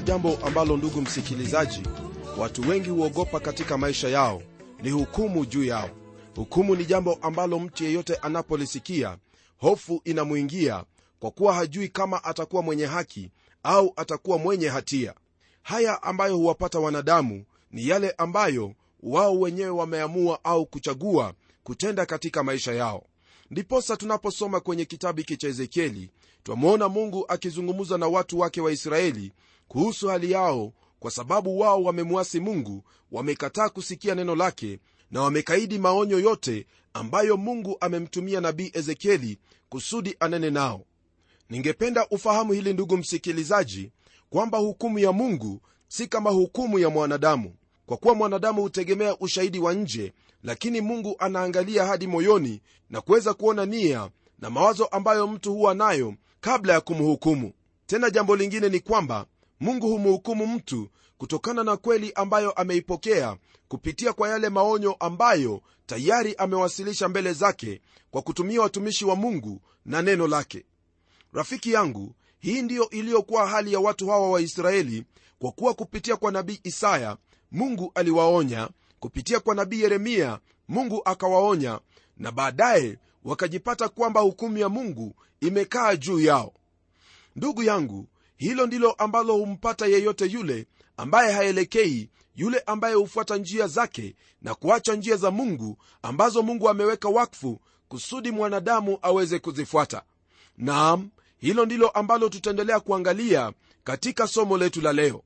kuna jambo ambalo ndugu msikilizaji watu wengi huogopa katika maisha yao ni hukumu juu yao. Hukumu ni jambo ambalo mtu yeyote anapolisikia hofu inamwingia kwa kuwa hajui kama atakuwa mwenye haki au atakuwa mwenye hatia. Haya ambayo huwapata wanadamu ni yale ambayo wao wenyewe wameamua au kuchagua kutenda katika maisha yao. Ndiposa tunaposoma kwenye kitabu hiki cha ezekieli twamwona mungu akizungumza na watu wake wa israeli kuhusu hali yao kwa sababu wao wamemwasi mungu wamekataa kusikia neno lake na wamekaidi maonyo yote ambayo mungu amemtumia nabii ezekieli kusudi anene nao. Ningependa ufahamu hili ndugu msikilizaji kwamba hukumu ya mungu si kama hukumu ya mwanadamu. Kwa kuwa mwanadamu hutegemea ushahidi wa nje lakini mungu anaangalia hadi moyoni na kuweza kuona nia na mawazo ambayo mtu huwa nayo kabla ya kumhukumu. Tena jambo lingine ni kwamba mungu humhukumu mtu kutokana na kweli ambayo ameipokea kupitia kwa yale maonyo ambayo tayari amewasilisha mbele zake kwa kutumia watumishi wa mungu na neno lake. Rafiki yangu hii ndiyo iliyokuwa hali ya watu hawa wa israeli kwa kuwa kupitia kwa nabii isaya mungu aliwaonya. Kupitia kwa nabii yeremia mungu akawaonya na baadaye wakajipata kwamba hukumu ya mungu imekaa juu yao. Ndugu yangu hilo ndilo ambalo humpata yeyote yule ambaye haelekei yule ambaye hufuata njia zake na kuacha njia za mungu ambazo mungu ameweka wakfu kusudi mwanadamu aweze kuzifuata. Naam hilo ndilo ambalo tutaendelea kuangalia katika somo letu la leo.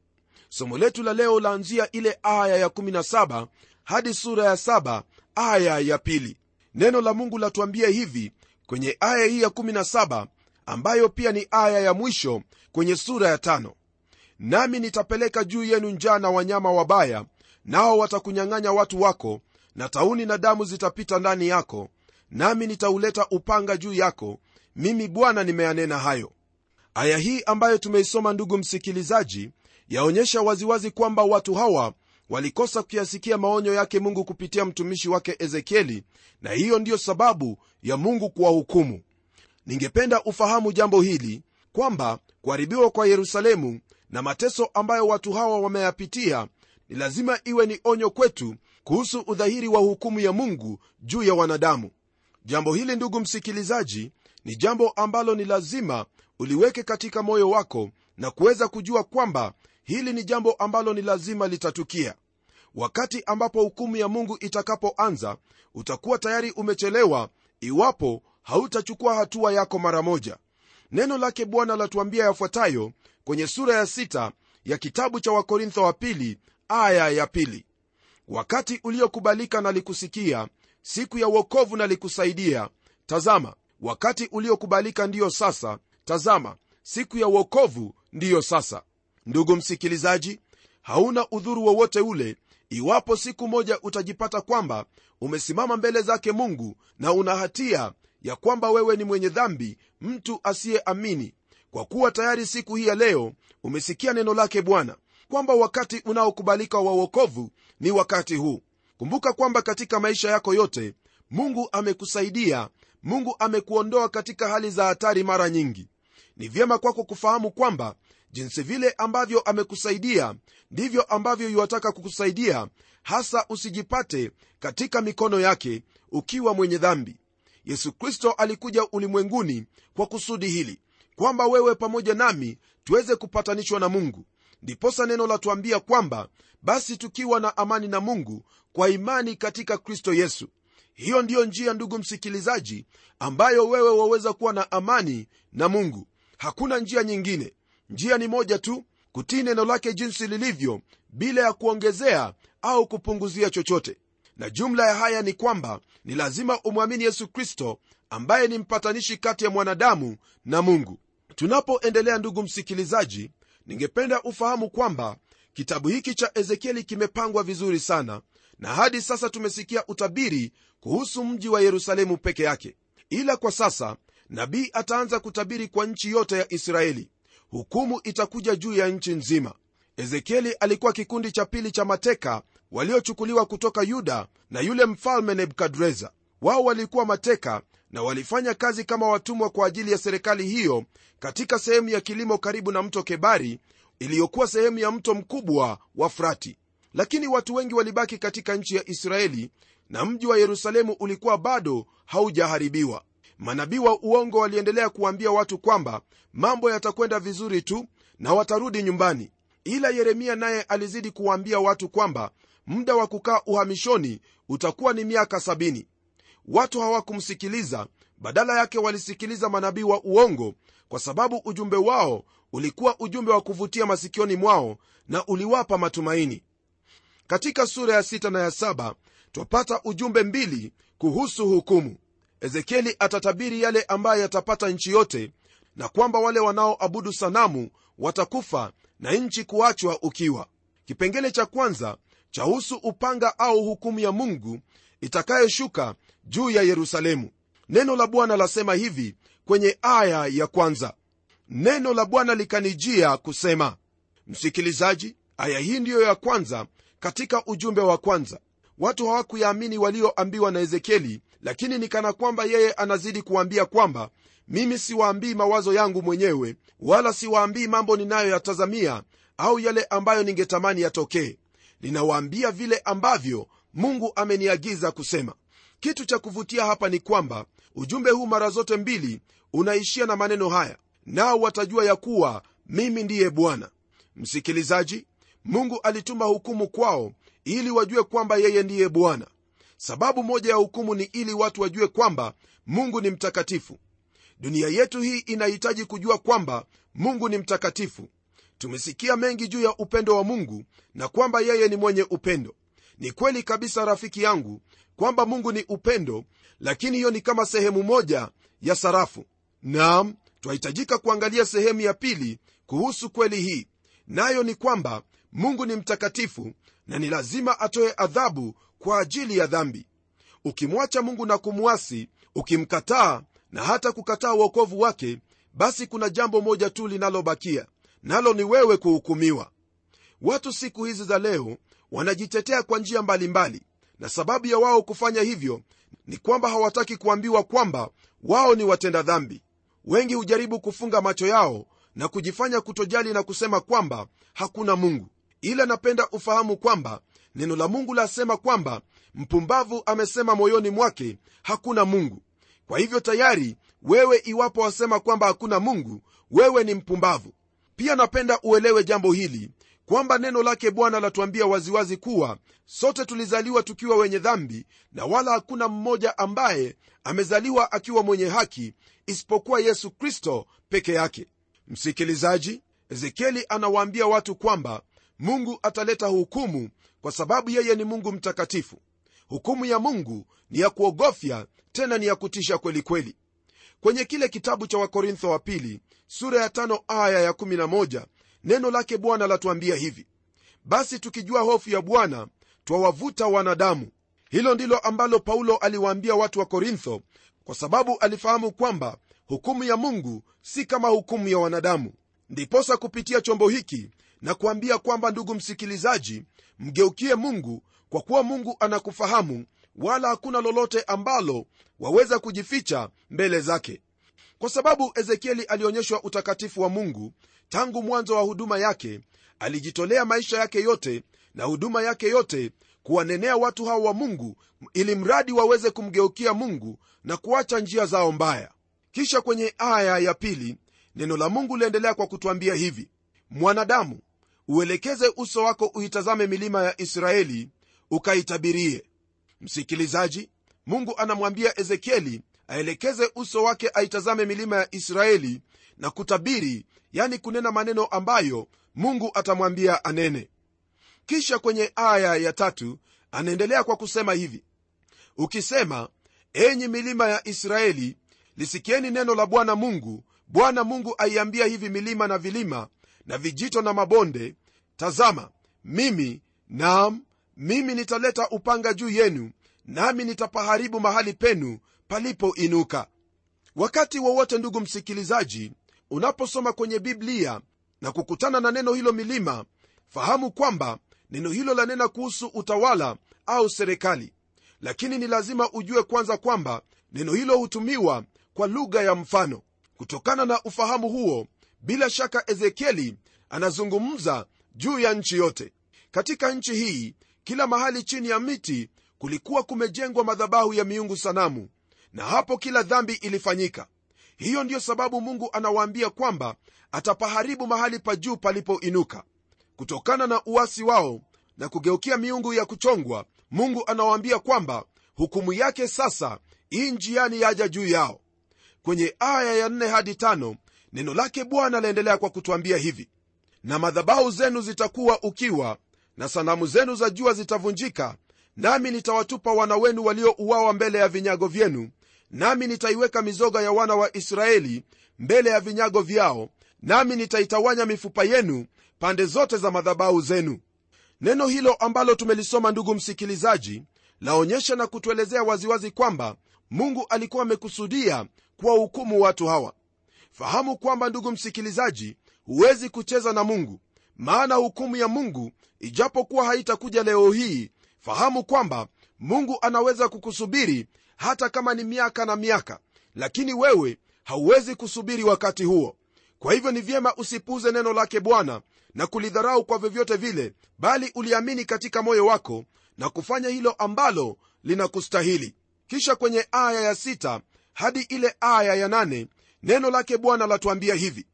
Somo letu la leo laanzia ile aya ya17 hadi sura ya 7 aya ya pili. Neno la mungu latuambia hivi kwenye aya hii ya17 ambayo pia ni aya ya mwisho kwenye sura ya tano. Nami nitapeleka juu yenu njaa na wanyama wabaya nao watakunyang'anya watu wako na tauni na damu zitapita ndani yako nami nitauleta upanga juu yako mimi bwana nimeyanena hayo. Aya hii ambayo tumeisoma ndugu msikilizaji yaonyesha waziwazi kwamba watu hawa walikosa kuyasikia maonyo yake mungu kupitia mtumishi wake ezekieli na hiyo ndiyo sababu ya mungu kuwahukumu ningependa ufahamu jambo hili kwamba kuharibiwa kwa yerusalemu na mateso ambayo watu hawa wameyapitia ni lazima iwe ni onyo kwetu kuhusu udhahiri wa hukumu ya mungu juu ya wanadamu. Jambo hili ndugu msikilizaji ni jambo ambalo ni lazima uliweke katika moyo wako na kuweza kujua kwamba hili ni jambo ambalo ni lazima litatukia. Wakati ambapo hukumu ya mungu itakapoanza utakuwa tayari umechelewa iwapo hautachukua hatua yako mara moja. Neno lake bwana latuambia yafuatayo kwenye sura ya sita ya kitabu cha wakorintho wa pili aya ya pili. Wakati uliokubalika nalikusikia siku ya uokovu nalikusaidia tazama. Wakati uliokubalika ndiyo sasa tazama. Siku ya uokovu ndiyo sasa. Ndugu msikilizaji hauna udhuru wowote ule iwapo siku moja utajipata kwamba umesimama mbele zake mungu na una hatia ya kwamba wewe ni mwenye dhambi mtu asiyeamini. Kwa kuwa tayari siku hii ya leo umesikia neno lake bwana kwamba wakati unaokubalika wa uokovu ni wakati huu. Kumbuka kwamba katika maisha yako yote mungu amekusaidia mungu amekuondoa katika hali za hatari mara nyingi. Ni vyema kwako kufahamu kwamba jinsi vile ambavyo amekusaidia ndivyo ambavyo yuwataka kukusaidia hasa usijipate katika mikono yake ukiwa mwenye dhambi yesu kristo alikuja ulimwenguni kwa kusudi hili kwamba wewe pamoja nami tuweze kupatanishwa na mungu. Ndiposa neno latuambia kwamba basi tukiwa na amani na mungu kwa imani katika kristo yesu. Hiyo ndiyo njia ndugu msikilizaji ambayo wewe waweza kuwa na amani na mungu. Hakuna njia nyingine. Njia ni moja tu kutii neno lake jinsi lilivyo bila ya kuongezea au kupunguzia chochote na jumla ya haya ni kwamba ni lazima umwamini yesu kristo ambaye ni mpatanishi kati ya mwanadamu na mungu. Tunapoendelea ndugu msikilizaji ningependa ufahamu kwamba kitabu hiki cha ezekieli kimepangwa vizuri sana na hadi sasa tumesikia utabiri kuhusu mji wa yerusalemu peke yake. Ila kwa sasa nabii ataanza kutabiri kwa nchi yote ya israeli. Hukumu itakuja juu ya nchi nzima ezekieli alikuwa kikundi cha pili cha mateka waliochukuliwa kutoka yuda na yule mfalme nebukadreza. Wao walikuwa mateka na walifanya kazi kama watumwa kwa ajili ya serikali hiyo katika sehemu ya kilimo karibu na mto kebari iliyokuwa sehemu ya mto mkubwa wa frati. Lakini watu wengi walibaki katika nchi ya israeli na mji wa yerusalemu ulikuwa bado haujaharibiwa. Manabii wa uongo waliendelea kuwaambia watu kwamba mambo yatakwenda vizuri tu na watarudi nyumbani ila yeremia naye alizidi kuwaambia watu kwamba muda wa kukaa uhamishoni utakuwa ni miaka sabini. Watu hawakumsikiliza badala yake walisikiliza manabii wa uongo kwa sababu ujumbe wao ulikuwa ujumbe wa kuvutia masikioni mwao na uliwapa matumaini. Katika sura ya sita na ya saba twapata ujumbe mbili kuhusu hukumu. Ezekieli atatabiri yale ambayo yatapata nchi yote na kwamba wale wanaoabudu sanamu watakufa na nchi kuachwa ukiwa. Kipengele cha kwanza chahusu upanga au hukumu ya mungu itakayoshuka juu ya yerusalemu. Neno la bwana lasema hivi kwenye aya ya kwanza. Neno la bwana likanijia kusema msikilizaji aya hii ndiyo ya kwanza katika ujumbe wa kwanza watu hawakuyaamini walioambiwa na ezekieli lakini nikana kwamba yeye anazidi kuwaambia kwamba mimi siwaambii mawazo yangu mwenyewe wala siwaambii mambo ninayoyatazamia au yale ambayo ningetamani yatokee. Ninawaambia vile ambavyo mungu ameniagiza kusema. Kitu cha kuvutia hapa ni kwamba ujumbe huu mara zote mbili unaishia na maneno haya nao watajua ya kuwa mimi ndiye bwana. Msikilizaji mungu alituma hukumu kwao ili wajue kwamba yeye ndiye bwana. Sababu moja ya hukumu ni ili watu wajue kwamba mungu ni mtakatifu. Dunia yetu hii inahitaji kujua kwamba mungu ni mtakatifu. Tumesikia mengi juu ya upendo wa mungu na kwamba yeye ni mwenye upendo. Ni kweli kabisa rafiki yangu kwamba mungu ni upendo lakini hiyo ni kama sehemu moja ya sarafu. Naam twahitajika kuangalia sehemu ya pili kuhusu kweli hii. Nayo ni kwamba mungu ni mtakatifu na ni lazima atoe adhabu kwa ajili ya dhambi. Ukimwacha mungu na kumwasi ukimkataa na hata kukataa uokovu wake basi kuna jambo moja tu linalobakia nalo ni wewe kuhukumiwa. Watu siku hizi za leo wanajitetea kwa njia mbalimbali na sababu ya wao kufanya hivyo ni kwamba hawataki kuambiwa kwamba wao ni watenda dhambi. Wengi hujaribu kufunga macho yao na kujifanya kutojali na kusema kwamba hakuna mungu ila napenda ufahamu kwamba neno la mungu lasema kwamba mpumbavu amesema moyoni mwake hakuna mungu. Kwa hivyo tayari wewe iwapo wasema kwamba hakuna mungu wewe ni mpumbavu. Pia napenda uelewe jambo hili kwamba neno lake bwana latuambia waziwazi kuwa sote tulizaliwa tukiwa wenye dhambi na wala hakuna mmoja ambaye amezaliwa akiwa mwenye haki isipokuwa yesu kristo peke yake. Msikilizaji ezekieli anawaambia watu kwamba mungu ataleta hukumu kwa sababu yeye ni mungu mtakatifu. Hukumu ya mungu ni ya kuogofya tena ni ya kutisha kweli kweli. Kwenye kile kitabu cha wakorintho wa pili sura ya tano aya ya 11 neno lake bwana latuambia hivi. Basi tukijua hofu ya bwana twawavuta wanadamu. Hilo ndilo ambalo paulo aliwaambia watu wa korintho kwa sababu alifahamu kwamba hukumu ya mungu si kama hukumu ya wanadamu. Ndiposa kupitia chombo hiki na kuambia kwamba ndugu msikilizaji mgeukie mungu kwa kuwa mungu anakufahamu wala hakuna lolote ambalo waweza kujificha mbele zake. Kwa sababu ezekieli alionyeshwa utakatifu wa mungu tangu mwanzo wa huduma yake alijitolea maisha yake yote na huduma yake yote kuwanenea watu hao wa mungu ili mradi waweze kumgeukia mungu na kuacha njia zao mbaya. Kisha kwenye aya ya pili neno la mungu liendelea kwa kutwambia hivi mwanadamu uelekeze uso wako uitazame milima ya israeli ukaitabirie msikilizaji mungu anamwambia ezekieli aelekeze uso wake aitazame milima ya israeli na kutabiri yani kunena maneno ambayo mungu atamwambia anene. Kisha kwenye aya ya tatu anaendelea kwa kusema hivi ukisema enyi milima ya israeli lisikieni neno la bwana mungu. Bwana mungu aiambia hivi milima na vilima na vijito na mabonde tazama mimi naam mimi nitaleta upanga juu yenu nami nitapaharibu mahali penu palipoinuka. Wakati wowote ndugu msikilizaji unaposoma kwenye biblia na kukutana na neno hilo milima fahamu kwamba neno hilo lanena kuhusu utawala au serikali. Lakini ni lazima ujue kwanza kwamba neno hilo hutumiwa kwa lugha ya mfano. Kutokana na ufahamu huo bila shaka ezekieli anazungumza juu ya nchi yote. Katika nchi hii kila mahali chini ya miti kulikuwa kumejengwa madhabahu ya miungu sanamu na hapo kila dhambi ilifanyika. Hiyo ndiyo sababu mungu anawaambia kwamba atapaharibu mahali pa juu palipoinuka. Kutokana na uasi wao na kugeukia miungu ya kuchongwa mungu anawaambia kwamba hukumu yake sasa hii njiani yaja juu yao. Kwenye aya ya 4 hadi 5 neno lake bwana laendelea kwa kutwambia hivi na madhabahu zenu zitakuwa ukiwa na sanamu zenu za jua zitavunjika nami nitawatupa wana wenu waliouawa mbele ya vinyago vyenu nami nitaiweka mizoga ya wana wa israeli mbele ya vinyago vyao nami nitaitawanya mifupa yenu pande zote za madhabahu zenu. Neno hilo ambalo tumelisoma ndugu msikilizaji laonyesha na kutuelezea waziwazi kwamba mungu alikuwa amekusudia kuwahukumu watu hawa fahamu kwamba ndugu msikilizaji huwezi kucheza na mungu maana hukumu ya mungu ijapokuwa haitakuja leo hii fahamu kwamba mungu anaweza kukusubiri hata kama ni miaka na miaka lakini wewe hauwezi kusubiri wakati huo. Kwa hivyo ni vyema usipuze neno lake bwana na kulidharau kwa vyovyote vile bali uliamini katika moyo wako na kufanya hilo ambalo linakustahili. Kisha kwenye aya ya sita hadi ile aya ya neno lake bwana latuambia hivi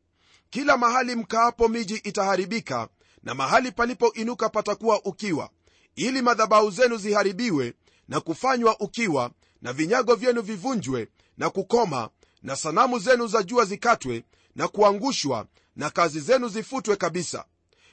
kila mahali mkaapo miji itaharibika na mahali palipoinuka patakuwa ukiwa ili madhabahu zenu ziharibiwe na kufanywa ukiwa na vinyago vyenu vivunjwe na kukoma na sanamu zenu za jua zikatwe na kuangushwa na kazi zenu zifutwe kabisa.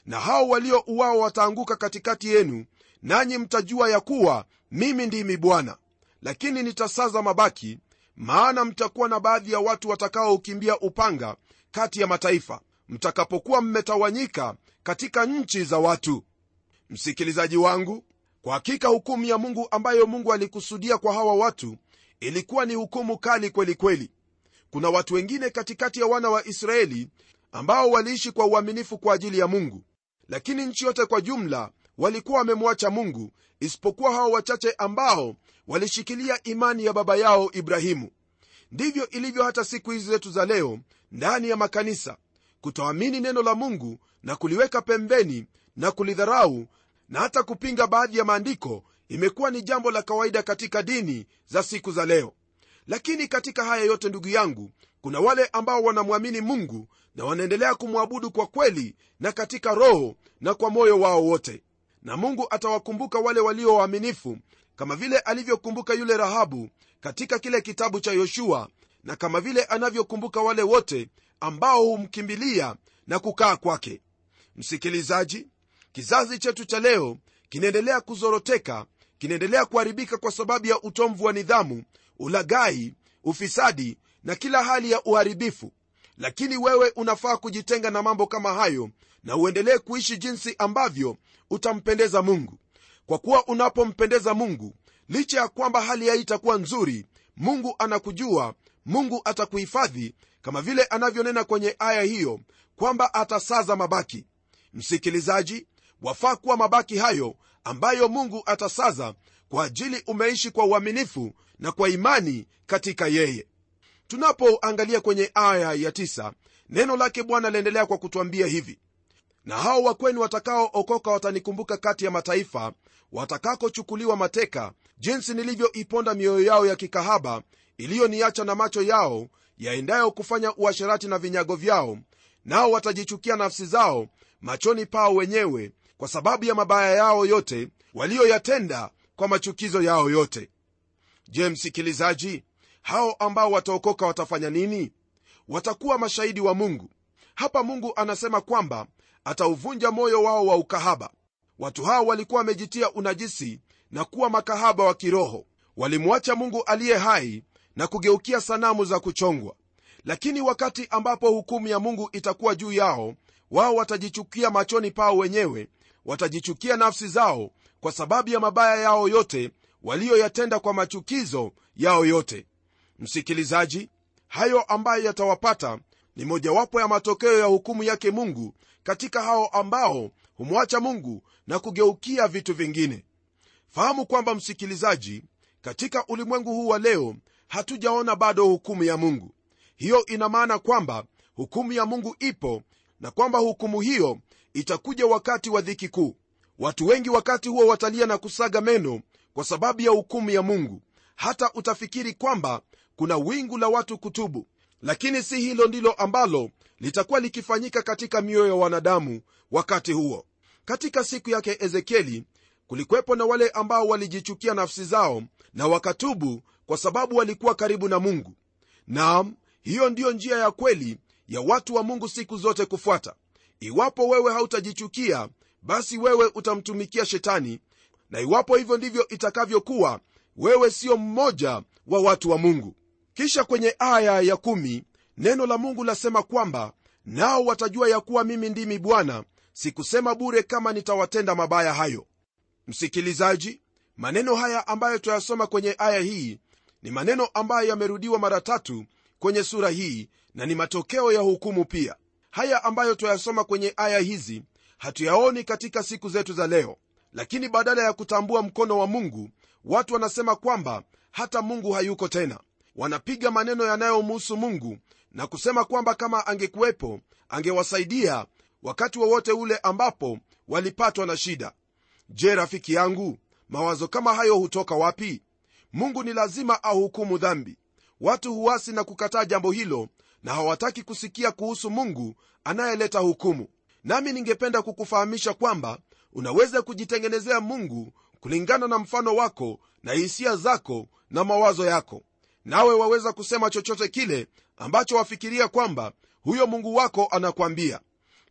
Na hao waliouawa wataanguka katikati yenu nanyi mtajua ya kuwa mimi ndimi bwana. Lakini nitasaza mabaki maana mtakuwa na baadhi ya watu watakaokimbia upanga kati ya mataifa mtakapokuwa mmetawanyika katika nchi za watu. Msikilizaji wangu kwa hakika hukumu ya mungu ambayo mungu alikusudia kwa hawa watu ilikuwa ni hukumu kali kweli kweli. Kuna watu wengine katikati ya wana wa israeli ambao waliishi kwa uaminifu kwa ajili ya mungu. Lakini nchi yote kwa jumla walikuwa wamemwacha mungu isipokuwa hao wachache ambao walishikilia imani ya baba yao ibrahimu. Ndivyo ilivyo hata siku hizi zetu za leo ndani ya makanisa. Kutoamini neno la mungu na kuliweka pembeni na kulidharau na hata kupinga baadhi ya maandiko imekuwa ni jambo la kawaida katika dini za siku za leo. Lakini katika haya yote ndugu yangu kuna wale ambao wanamwamini mungu na wanaendelea kumwabudu kwa kweli na katika roho na kwa moyo wao wote na mungu atawakumbuka wale walio waaminifu kama vile alivyokumbuka yule rahabu katika kile kitabu cha yoshua na kama vile anavyokumbuka wale wote ambao humkimbilia na kukaa kwake. Msikilizaji kizazi chetu cha leo kinaendelea kuzoroteka kinaendelea kuharibika kwa sababu ya utomvu wa nidhamu ulagai ufisadi na kila hali ya uharibifu lakini wewe unafaa kujitenga na mambo kama hayo na uendelee kuishi jinsi ambavyo utampendeza mungu. Kwa kuwa unapompendeza mungu licha ya kwamba hali yai itakuwa nzuri mungu anakujua mungu atakuhifadhi kama vile anavyonena kwenye aya hiyo kwamba atasaza mabaki. Msikilizaji wafaa kuwa mabaki hayo ambayo mungu atasaza kwa ajili umeishi kwa uaminifu na kwa imani katika yeye tunapoangalia kwenye aya ya tisa, neno lake bwana laendelea kwa kutwambia hivi na hao wakweni watakaookoka watanikumbuka kati ya mataifa watakakochukuliwa mateka jinsi nilivyoiponda mioyo yao ya kikahaba iliyoniacha na macho yao yaendayo kufanya uasherati na vinyago vyao nao watajichukia nafsi zao machoni pao wenyewe kwa sababu ya mabaya yao yote waliyoyatenda kwa machukizo yao yote. Je msikilizaji hao ambao wataokoka watafanya nini? Watakuwa mashahidi wa mungu. Hapa mungu anasema kwamba atauvunja moyo wao wa ukahaba. Watu hao walikuwa wamejitia unajisi na kuwa makahaba wa kiroho. Walimwacha mungu aliye hai na kugeukia sanamu za kuchongwa. Lakini wakati ambapo hukumu ya mungu itakuwa juu yao wao watajichukia machoni pao wenyewe watajichukia nafsi zao kwa sababu ya mabaya yao yote waliyoyatenda kwa machukizo yao yote msikilizaji hayo ambayo yatawapata ni mojawapo ya matokeo ya hukumu yake mungu katika hao ambao humwacha mungu na kugeukia vitu vingine. Fahamu kwamba msikilizaji katika ulimwengu huu wa leo hatujaona bado hukumu ya mungu. Hiyo ina maana kwamba hukumu ya mungu ipo na kwamba hukumu hiyo itakuja wakati wa dhiki kuu. Watu wengi wakati huo watalia na kusaga meno kwa sababu ya hukumu ya mungu. Hata utafikiri kwamba kuna wingu la watu kutubu. Lakini si hilo ndilo ambalo litakuwa likifanyika katika mioyo ya wanadamu wakati huo. Katika siku yake ezekieli kulikwepo na wale ambao walijichukia nafsi zao na wakatubu kwa sababu walikuwa karibu na mungu. Naam hiyo ndiyo njia ya kweli ya watu wa mungu siku zote kufuata. Iwapo wewe hautajichukia basi wewe utamtumikia shetani na iwapo hivyo ndivyo itakavyokuwa wewe sio mmoja wa watu wa mungu kisha kwenye aya ya kumi, neno la mungu lasema kwamba nao watajua ya kuwa mimi ndimi bwana sikusema bure kama nitawatenda mabaya hayo. Msikilizaji maneno haya ambayo tuyasoma kwenye aya hii ni maneno ambayo yamerudiwa mara tatu kwenye sura hii na ni matokeo ya hukumu pia. Haya ambayo tuyasoma kwenye aya hizi hatuyaoni katika siku zetu za leo. Lakini badala ya kutambua mkono wa mungu watu wanasema kwamba hata mungu hayuko tena wanapiga maneno yanayomhusu mungu na kusema kwamba kama angekuwepo angewasaidia wakati wowote wa ule ambapo walipatwa na shida. Je rafiki yangu mawazo kama hayo hutoka wapi? Mungu ni lazima ahukumu dhambi. Watu huwasi na kukataa jambo hilo na hawataki kusikia kuhusu mungu anayeleta hukumu. Nami ningependa kukufahamisha kwamba unaweza kujitengenezea mungu kulingana na mfano wako na hisia zako na mawazo yako nawe waweza kusema chochote kile ambacho wafikiria kwamba huyo mungu wako anakwambia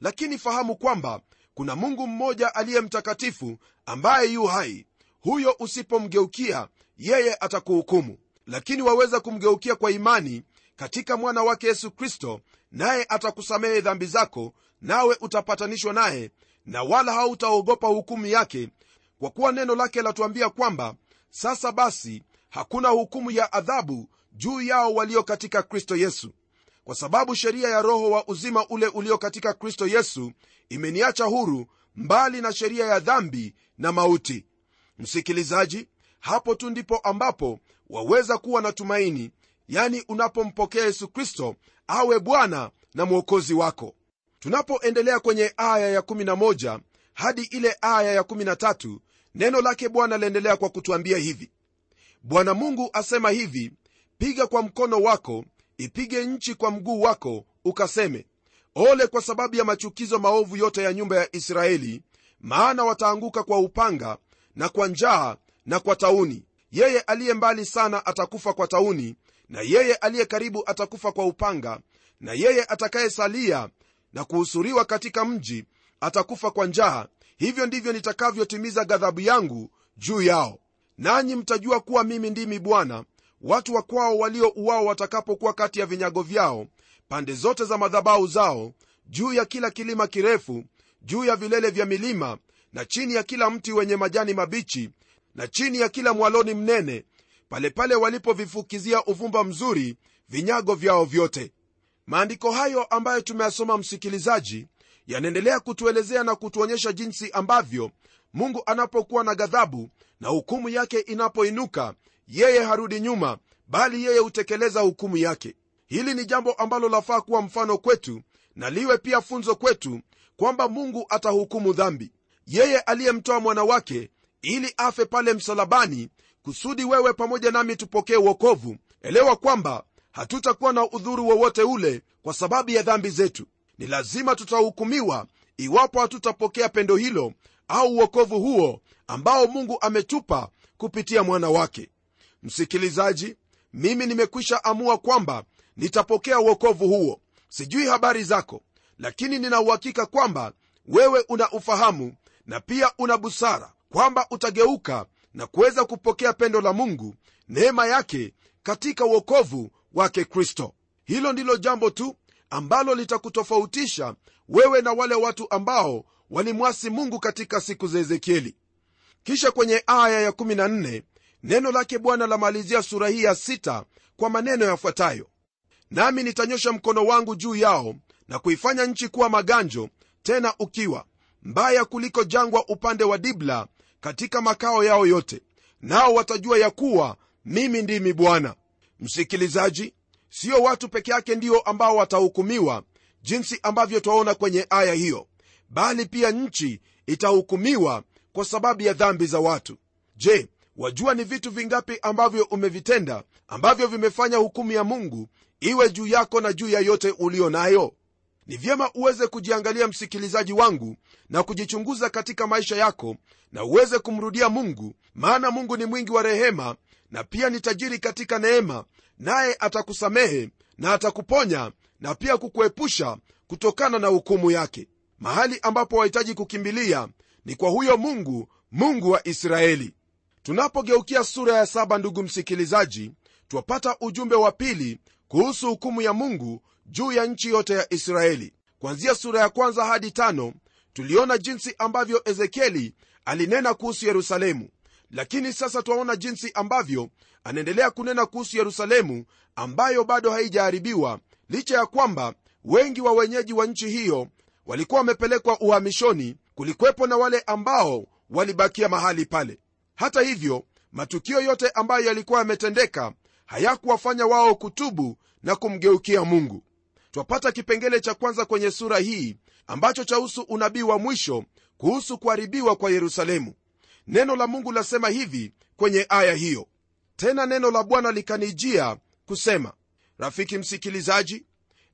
lakini fahamu kwamba kuna mungu mmoja aliye mtakatifu ambaye yu hai. Huyo usipomgeukia yeye atakuhukumu. Lakini waweza kumgeukia kwa imani katika mwana wake yesu kristo naye atakusamehe dhambi zako nawe utapatanishwa naye na wala hautaogopa hukumu yake kwa kuwa neno lake latuambia kwamba sasa basi hakuna hukumu ya adhabu juu yao walio katika kristo yesu. Kwa sababu sheria ya roho wa uzima ule ulio katika kristo yesu imeniacha huru mbali na sheria ya dhambi na mauti. Msikilizaji hapo tu ndipo ambapo waweza kuwa na tumaini yani unapompokea yesu kristo awe bwana na mwokozi wako. Tunapoendelea kwenye aya ya11 hadi ile aya ya13 neno lake bwana laendelea kwa kutuambia hivi bwana mungu asema hivi piga kwa mkono wako ipige nchi kwa mguu wako ukaseme ole kwa sababu ya machukizo maovu yote ya nyumba ya israeli maana wataanguka kwa upanga na kwa njaa na kwa tauni. Yeye aliye mbali sana atakufa kwa tauni na yeye aliye karibu atakufa kwa upanga na yeye atakayesalia na kuhusuriwa katika mji atakufa kwa njaa. Hivyo ndivyo nitakavyotimiza ghadhabu yangu juu yao nanyi mtajua kuwa mimi ndimi bwana. Watu wa kwao waliouawa watakapokuwa kati ya vinyago vyao pande zote za madhabau zao juu ya kila kilima kirefu juu ya vilele vya milima na chini ya kila mti wenye majani mabichi na chini ya kila mwaloni mnene palepale walipovifukizia uvumba mzuri vinyago vyao vyote. Maandiko hayo ambayo tumeyasoma msikilizaji yanaendelea kutuelezea na kutuonyesha jinsi ambavyo mungu anapokuwa na ghadhabu na hukumu yake inapoinuka yeye harudi nyuma bali yeye hutekeleza hukumu yake. Hili ni jambo ambalo lafaa kuwa mfano kwetu na liwe pia funzo kwetu kwamba mungu atahukumu dhambi. Yeye aliyemtoa mwana wake ili afe pale msalabani kusudi wewe pamoja nami tupokee uokovu elewa kwamba hatutakuwa na udhuru wowote ule kwa sababu ya dhambi zetu. Ni lazima tutahukumiwa iwapo hatutapokea pendo hilo au uokovu huo ambao mungu ametupa kupitia mwana wake. Msikilizaji mimi nimekwisha amua kwamba nitapokea uokovu huo. Sijui habari zako lakini nina uhakika kwamba wewe una ufahamu na pia una busara kwamba utageuka na kuweza kupokea pendo la mungu neema yake katika uokovu wake kristo. Hilo ndilo jambo tu ambalo litakutofautisha wewe na wale watu ambao walimwasi mungu katika siku za ezekieli. Kisha kwenye aya ya14 neno lake bwana lamalizia sura hii ya 6 kwa maneno yafuatayo. Nami nitanyosha mkono wangu juu yao na kuifanya nchi kuwa maganjo tena ukiwa mbaya kuliko jangwa upande wa dibla katika makao yao yote. Nao watajua ya kuwa mimi ndimi bwana. Msikilizaji sio watu peke yake ndio ambao watahukumiwa jinsi ambavyo twaona kwenye aya hiyo bali pia nchi itahukumiwa kwa sababu ya dhambi za watu. Je wajua ni vitu vingapi ambavyo umevitenda ambavyo vimefanya hukumu ya mungu iwe juu yako na juu ya yote ulio nayo? Ni vyema uweze kujiangalia msikilizaji wangu na kujichunguza katika maisha yako na uweze kumrudia mungu maana mungu ni mwingi wa rehema na pia ni tajiri katika neema naye atakusamehe na atakuponya na pia kukuepusha kutokana na hukumu yake mahali ambapo wahitaji kukimbilia ni kwa huyo mungu mungu wa israeli. Tunapogeukia sura ya saba ndugu msikilizaji twapata ujumbe wa pili kuhusu hukumu ya mungu juu ya nchi yote ya israeli. Kwanzia sura ya kwanza hadi tano tuliona jinsi ambavyo ezekieli alinena kuhusu yerusalemu. Lakini sasa twaona jinsi ambavyo anaendelea kunena kuhusu yerusalemu ambayo bado haijaharibiwa licha ya kwamba wengi wa wenyeji wa nchi hiyo walikuwa wamepelekwa uhamishoni kulikwepo na wale ambao walibakia mahali pale. Hata hivyo matukio yote ambayo yalikuwa yametendeka hayakuwafanya wao kutubu na kumgeukia mungu. Twapata kipengele cha kwanza kwenye sura hii ambacho chahusu unabii wa mwisho kuhusu kuharibiwa kwa yerusalemu. Neno la mungu lasema hivi kwenye aya hiyo. Tena neno la bwana likanijia kusema rafiki msikilizaji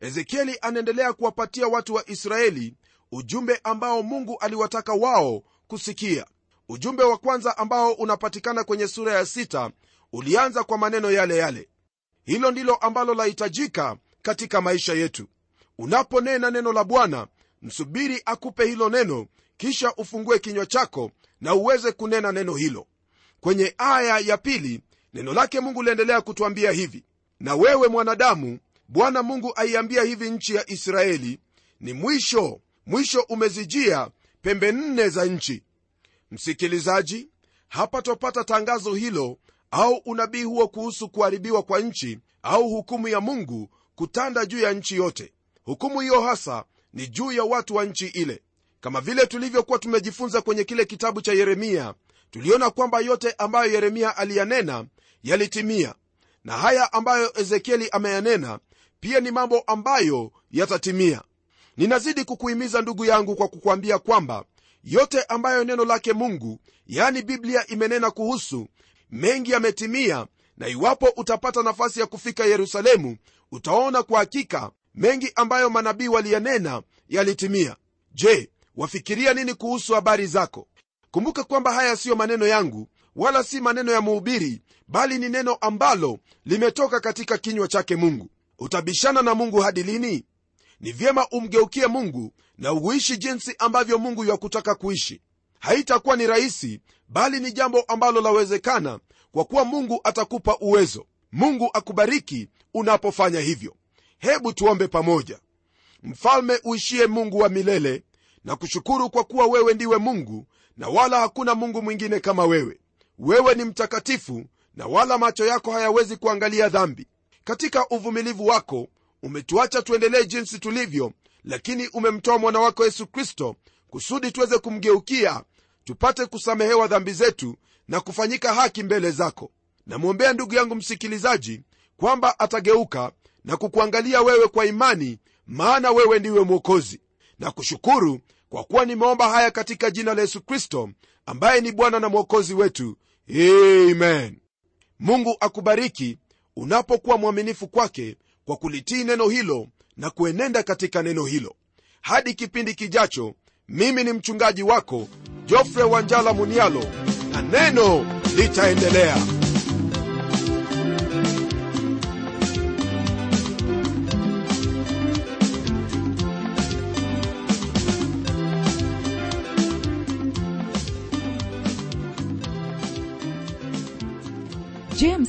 ezekieli anaendelea kuwapatia watu wa israeli ujumbe ambao mungu aliwataka wao kusikia. Ujumbe wa kwanza ambao unapatikana kwenye sura ya sita ulianza kwa maneno yale yale. Hilo ndilo ambalo lahitajika katika maisha yetu. Unaponena neno la bwana msubiri akupe hilo neno kisha ufungue kinywa chako na uweze kunena neno hilo. Kwenye aya ya pili neno lake mungu liendelea kutwambia hivi na wewe mwanadamu bwana mungu aiambia hivi nchi ya israeli ni mwisho mwisho umezijia pembe nne za nchi. Msikilizaji hapa twapata tangazo hilo au unabii huo kuhusu kuharibiwa kwa nchi au hukumu ya mungu kutanda juu ya nchi yote. Hukumu hiyo hasa ni juu ya watu wa nchi ile. Kama vile tulivyokuwa tumejifunza kwenye kile kitabu cha yeremia tuliona kwamba yote ambayo yeremia aliyanena yalitimia. Na haya ambayo ezekieli ameyanena pia ni mambo ambayo yatatimia. Ninazidi kukuhimiza ndugu yangu kwa kukwambia kwamba yote ambayo neno lake mungu yani biblia imenena kuhusu mengi yametimia na iwapo utapata nafasi ya kufika yerusalemu utaona kwa hakika mengi ambayo manabii waliyanena yalitimia. Je wafikiria nini kuhusu habari zako? Kumbuka kwamba haya siyo maneno yangu wala si maneno ya muhubiri bali ni neno ambalo limetoka katika kinywa chake mungu utabishana na mungu hadi lini? Ni vyema umgeukie mungu na uishi jinsi ambavyo mungu yakutaka kuishi. Haitakuwa ni rahisi bali ni jambo ambalo lawezekana kwa kuwa mungu atakupa uwezo. Mungu akubariki unapofanya hivyo. Hebu tuombe pamoja. Mfalme uishie mungu wa milele na kushukuru kwa kuwa wewe ndiwe mungu na wala hakuna mungu mwingine kama wewe. Wewe ni mtakatifu na wala macho yako hayawezi kuangalia dhambi katika uvumilivu wako umetuacha tuendelee jinsi tulivyo lakini umemtoa mwana wako yesu kristo kusudi tuweze kumgeukia tupate kusamehewa dhambi zetu na kufanyika haki mbele zako. Namwombea ndugu yangu msikilizaji kwamba atageuka na kukuangalia wewe kwa imani maana wewe ndiwe mwokozi. Na kushukuru kwa kuwa nimeomba haya katika jina la yesu kristo ambaye ni bwana na mwokozi wetu. Amen. Mungu akubariki unapokuwa mwaminifu kwake kwa kulitii neno hilo na kuenenda katika neno hilo. Hadi kipindi kijacho mimi ni mchungaji wako jofre wanjala munialo na neno litaendelea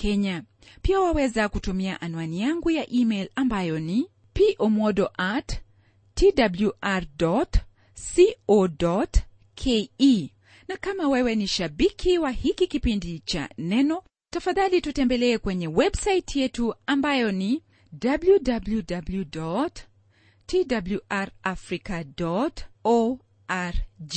kenya. Pia waweza kutumia anwani yangu ya email ambayo ni pomodo at twr co ke na kama wewe ni shabiki wa hiki kipindi cha neno tafadhali tutembelee kwenye websaiti yetu ambayo ni www twrafrica org